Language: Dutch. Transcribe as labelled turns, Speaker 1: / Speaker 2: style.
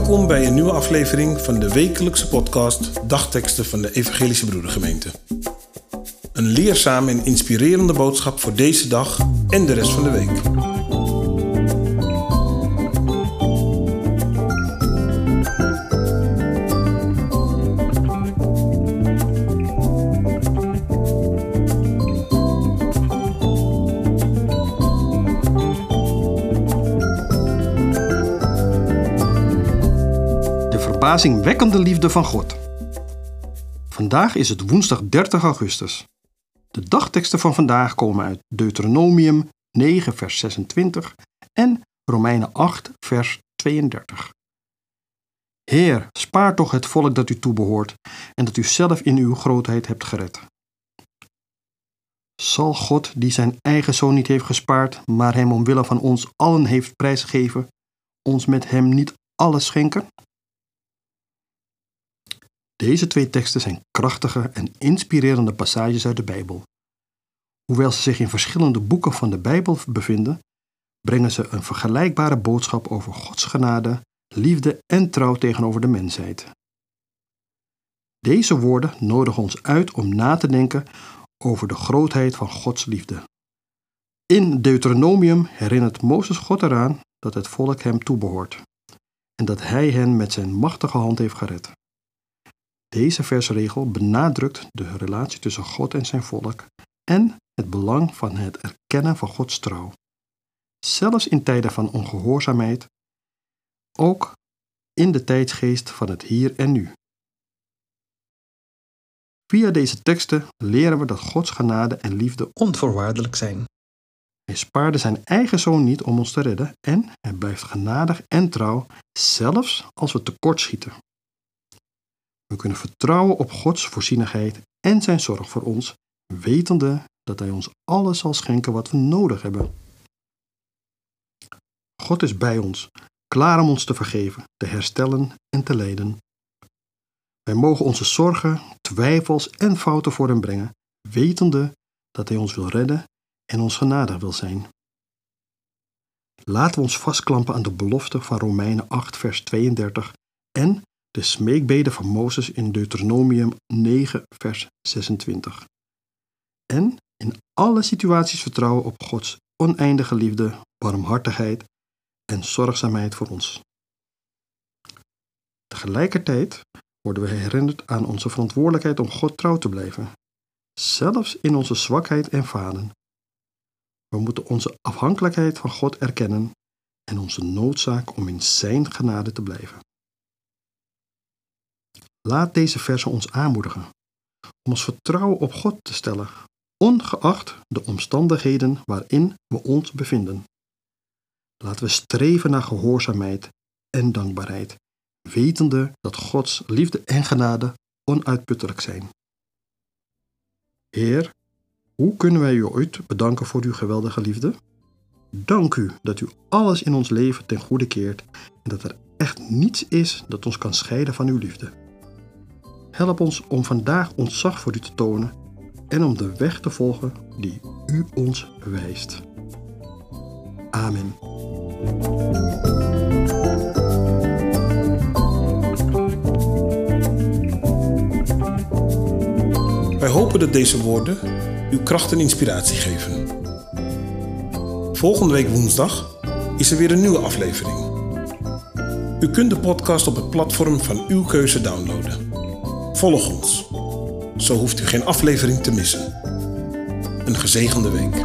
Speaker 1: Welkom bij een nieuwe aflevering van de wekelijkse podcast Dagteksten van de Evangelische Broedergemeente. Een leerzame en inspirerende boodschap voor deze dag en de rest van de week.
Speaker 2: Verbazingwekkende liefde van God. Vandaag is het woensdag 30 augustus. De dagteksten van vandaag komen uit Deuteronomium 9, vers 26 en Romeinen 8, vers 32. Heer, spaar toch het volk dat u toebehoort en dat u zelf in uw grootheid hebt gered. Zal God, die zijn eigen zoon niet heeft gespaard, maar hem omwille van ons allen heeft prijsgegeven, ons met hem niet alles schenken? Deze twee teksten zijn krachtige en inspirerende passages uit de Bijbel. Hoewel ze zich in verschillende boeken van de Bijbel bevinden, brengen ze een vergelijkbare boodschap over Gods genade, liefde en trouw tegenover de mensheid. Deze woorden nodigen ons uit om na te denken over de grootheid van Gods liefde. In Deuteronomium herinnert Mozes God eraan dat het volk hem toebehoort en dat hij hen met zijn machtige hand heeft gered. Deze versregel benadrukt de relatie tussen God en zijn volk en het belang van het erkennen van Gods trouw. Zelfs in tijden van ongehoorzaamheid, ook in de tijdsgeest van het hier en nu. Via deze teksten leren we dat Gods genade en liefde onvoorwaardelijk zijn. Hij spaarde zijn eigen zoon niet om ons te redden en hij blijft genadig en trouw, zelfs als we tekortschieten. We kunnen vertrouwen op Gods voorzienigheid en zijn zorg voor ons, wetende dat Hij ons alles zal schenken wat we nodig hebben. God is bij ons, klaar om ons te vergeven, te herstellen en te leiden. Wij mogen onze zorgen, twijfels en fouten voor Hem brengen, wetende dat Hij ons wil redden en ons genadig wil zijn. Laten we ons vastklampen aan de belofte van Romeinen 8, vers 32 en de smeekbeden van Mozes in Deuteronomium 9, vers 26. En in alle situaties vertrouwen op Gods oneindige liefde, barmhartigheid en zorgzaamheid voor ons. Tegelijkertijd worden we herinnerd aan onze verantwoordelijkheid om God trouw te blijven, zelfs in onze zwakheid en falen. We moeten onze afhankelijkheid van God erkennen en onze noodzaak om in Zijn genade te blijven. Laat deze versen ons aanmoedigen om ons vertrouwen op God te stellen, ongeacht de omstandigheden waarin we ons bevinden. Laten we streven naar gehoorzaamheid en dankbaarheid, wetende dat Gods liefde en genade onuitputtelijk zijn. Heer, hoe kunnen wij u ooit bedanken voor uw geweldige liefde? Dank u dat u alles in ons leven ten goede keert en dat er echt niets is dat ons kan scheiden van uw liefde. Help ons om vandaag ontzag voor u te tonen en om de weg te volgen die u ons wijst. Amen.
Speaker 1: Wij hopen dat deze woorden uw kracht en inspiratie geven. Volgende week woensdag is er weer een nieuwe aflevering. U kunt de podcast op het platform van uw keuze downloaden. Volg ons. Zo hoeft u geen aflevering te missen. Een gezegende week.